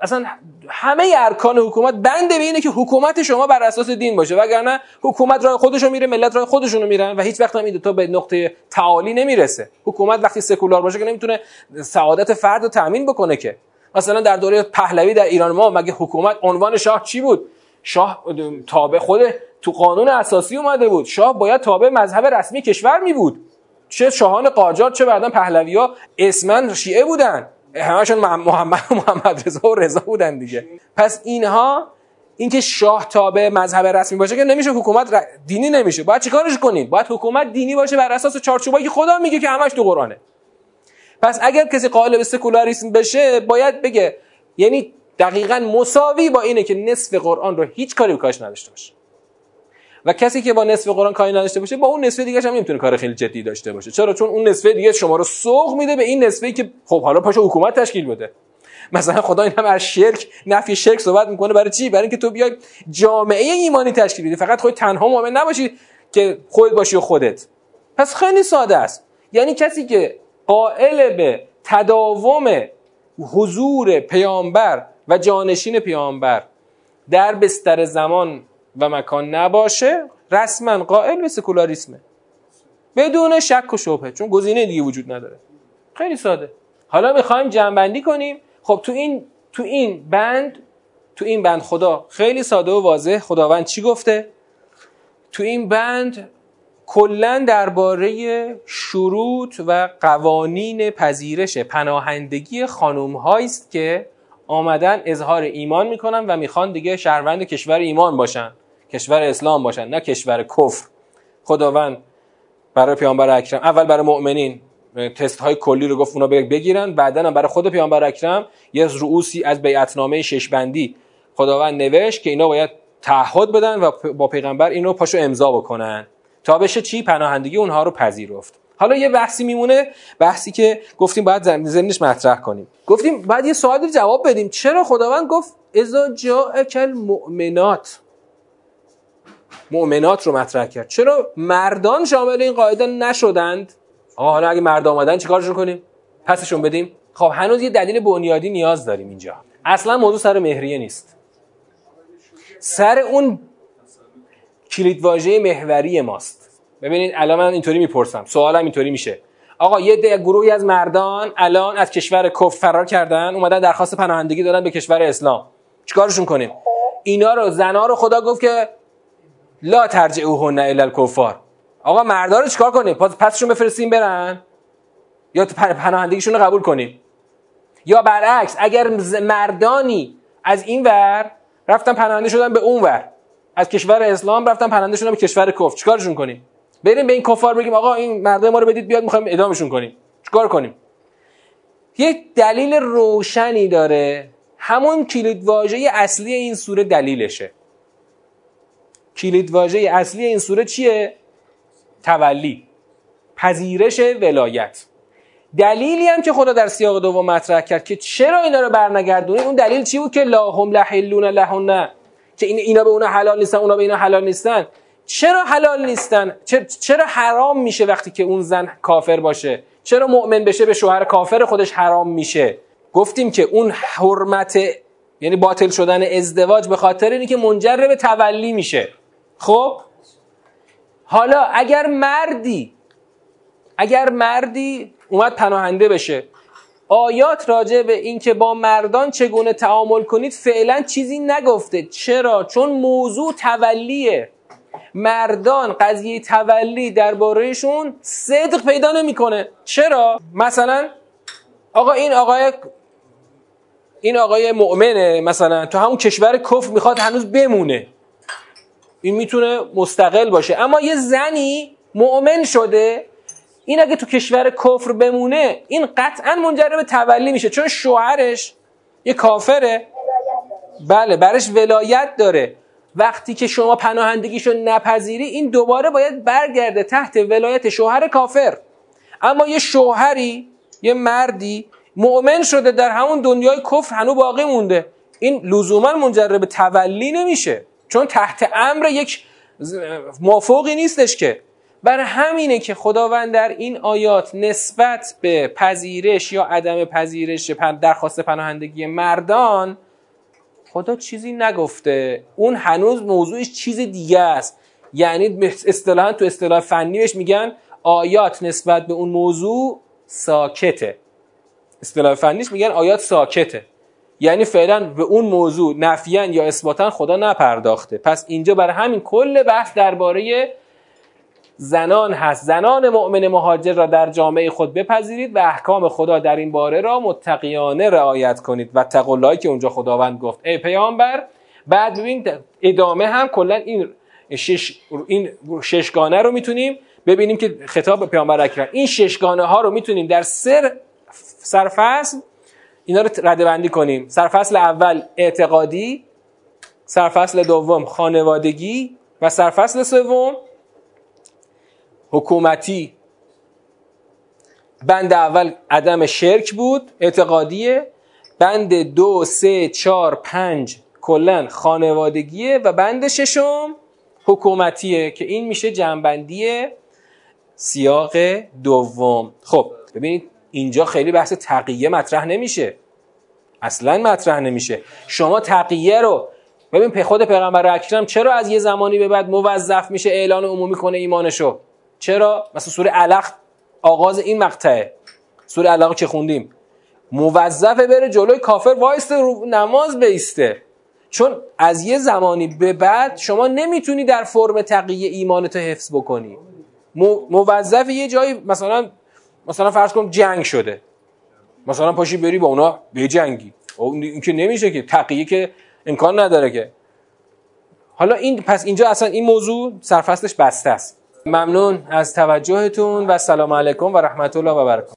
اصلا همه ارکان حکومت بنده به اینه که حکومت شما بر اساس دین باشه وگرنه حکومت راه خودشو میره ملت راه خودشونو میرن و هیچ وقت هم این تا به نقطه تعالی نمی‌رسه. حکومت وقتی سکولار باشه که نمی‌تونه سعادت فرد رو تامین بکنه که. مثلا در دوره پهلوی در ایران ما مگه حکومت عنوان شاه چی بود؟ شاه تابع خود تو قانون اساسی اومده بود. شاه باید تابع مذهب رسمی کشور می بود. چه شاهان قاجار چه بعدا پهلوی ها اسمن شیعه بودن. همشون محمد *laughs* محمد رضا و رضا بودن دیگه. پس اینها اینکه شاه تابع مذهب رسمی باشه که نمیشه حکومت دینی نمیشه. باید چیکارش کنید باید حکومت دینی باشه بر اساس چارچوبایی که خدا میگه که همش تو قرآنه. پس اگر کسی قائل به سکولاریسم بشه باید بگه یعنی دقیقا مساوی با اینه که نصف قرآن رو هیچ کاری بکاش نداشته باشه. و کسی که با نصف قرآن کاری نداشته باشه با اون نصف دیگه هم نمی‌تونه کار خیلی جدی داشته باشه. چرا؟ چون اون نصف دیگه شما رو سوق میده به این نصفی که خب حالا پاشو حکومت تشکیل بده. مثلا خدا این هم از شرک نفی شرک صحبت می‌کنه. برای چی؟ برای اینکه تو بیای جامعه ایمانی تشکیل بدی. فقط خود تنها مؤمن نباشی که خودت باشی و خودت. پس خیلی ساده است. یعنی کسی که قائل به تداوم حضور پیامبر و جانشین پیامبر در بستر زمان و مکان نباشه رسما قائل به سکولاریسمه. بدون شک و شبهه چون گزینه دیگه وجود نداره. خیلی ساده. حالا می‌خوایم جنبندی کنیم. خب تو این تو این بند تو این بند خدا خیلی ساده و واضح. خداوند چی گفته؟ تو این بند کلا درباره شروط و قوانین پذیرش پناهندگی خانوم است که آمدن اظهار ایمان می‌کنن و می‌خوان دیگه شهروند کشور ایمان باشن. کشور اسلام باشن نه کشور کفر. خداوند برای پیامبر اکرم اول برای مؤمنین. تست های کلی رو گفت اونا بگیرن بعدا برای خود پیامبر اکرم یه رؤوسی از بیعتنامه شش بندی خداوند نوشت که اینا باید تعهد بدن و با پیغمبر اینو پاشو امضا بکنن. تا بشه چی؟ پناهندگی اونها رو پذیرفت. حالا یه بحثی میمونه بحثی که گفتیم باید زمینش مطرح کنیم. گفتیم بعد یه سوالی جواب بدیم. چرا خداوند گفت اذا جاءک المؤمنات؟ مؤمنات رو مطرح کرد. چرا مردان شامل این قاعده نشدند؟ آقا حالا اگه مرد آمدن چیکارشون کنیم؟ پسشون بدیم؟ خب هنوز یه دلیل بنیادی نیاز داریم اینجا. اصلا موضوع سر مهریه نیست. سر اون کلید واژه محوری ماست. ببینید الان من اینطوری می‌پرسم. سوالم اینطوری میشه. آقا یه گروهی از مردان الان از کشور کفر فرار کردن اومدن درخواست پناهندگی دادن به کشور اسلام. چیکارشون کنیم؟ اینا رو زنا رو خدا گفت که لا ترجعوهن الی الکفار. آقا مردا رو چیکار کنیم؟ پسشون بفرستیم برن؟ یا پناهندگیشون رو قبول کنیم؟ یا برعکس اگر مردانی از این ور رفتن پناهنده شدن به اون ور از کشور اسلام رفتن پناهنده شدن به کشور کفر چیکارشون کنیم؟ بریم به این کفار بگیم آقا این مرده ما رو بدید بیاد می‌خوایم ادامشون کنیم. چیکار کنیم؟ یک دلیل روشنی داره. همون کلید واژه اصلی این سوره دلیلشه. کلید واژه اصلی این سوره چیه؟ تولی. پذیرش ولایت. دلیلی هم که خدا در سیاق دوم مطرح کرد که چرا اینا رو برنگردونه اون دلیل چی بود که لا هم لحلون لهن؟ که این اینا به اونا حلال نیستن اونا به اینا حلال نیستن. چرا حلال نیستن؟ چرا حرام میشه وقتی که اون زن کافر باشه؟ چرا مؤمن بشه به شوهر کافر خودش حرام میشه؟ گفتیم که اون حرمت یعنی باطل شدن ازدواج به خاطر اینی که منجر به تولی میشه. خب؟ حالا اگر مردی اگر مردی اومد پناهنده بشه آیات راجع به اینکه با مردان چگونه تعامل کنید فعلا چیزی نگفته. چرا؟ چون موضوع تولیه. مردان قضیه تولی دربارهشون صدق پیدا نمی‌کنه. چرا؟ مثلا آقا این آقای این آقای مؤمنه مثلا تو همون کشور کفر می‌خواد هنوز بمونه. این می‌تونه مستقل باشه. اما یه زنی مؤمن شده این اگه تو کشور کفر بمونه این قطعا منجر به تولی میشه. چون شوهرش یه کافره. بله برش ولایت داره. وقتی که شما پناهندگیشو نپذیری این دوباره باید برگرده تحت ولایت شوهر کافر. اما یه شوهری یه مردی مؤمن شده در همون دنیای کفر هنو باقی مونده. این لزوما منجر به تولی نمیشه. چون تحت امر یک موافقی نیستش که. بر همینه که خداوند در این آیات نسبت به پذیرش یا عدم پذیرش درخواست پناهندگی مردان خدا چیزی نگفته. اون هنوز موضوعش چیز دیگه است. یعنی اصطلاحا تو اصطلاح فنی بهش میگن آیات نسبت به اون موضوع ساکته. اصطلاح فنیش میگن آیات ساکته. یعنی فعلا به اون موضوع نفیان یا اثباتا خدا نپرداخته. پس اینجا برای همین کل بحث درباره زنان هست. زنان مؤمن مهاجر را در جامعه خود بپذیرید و احکام خدا در این باره را متقیانه رعایت کنید و تقلایی که اونجا خداوند گفت. ای پیامبر بعد ببین ادامه هم کلا این شش این ششگانه رو می‌تونیم ببینیم که خطاب به پیامبر اکرم. این ششگانه ها رو می‌تونیم در سر سرفصل اینا رو رده بندی کنیم. سرفصل اول اعتقادی سرفصل دوم خانوادگی و سرفصل سوم حکومتی. بند اول عدم شرک بود اعتقادیه. بند دو سه چار پنج کلا خانوادگیه و بند ششم حکومتیه که این میشه جنبندی سیاق دوم. خب ببینید اینجا خیلی بحث تقیه مطرح نمیشه. اصلا مطرح نمیشه. شما تقیه رو ببین خود پیغمبر اکرم چرا از یه زمانی به بعد موظف میشه اعلان عمومی کنه ایمانشو؟ چرا؟ مثلا سوره علق آغاز این مقطعه. سوره علق که خوندیم. موظفه بره جلوی کافر وایسته رو نماز بیسته. چون از یه زمانی به بعد شما نمی‌تونی در فرم تقیه ایمانتو حفظ بکنی. موظف یه جایی مثلا مثلا فرض کن جنگ شده. مثلا پاشی بری با اونا به جنگی. این که نمیشه که تقیه که امکان نداره که. حالا این پس اینجا اصلا این موضوع سرفصلش بسته است. ممنون از توجهتون و سلام علیکم و رحمت الله و برکاته.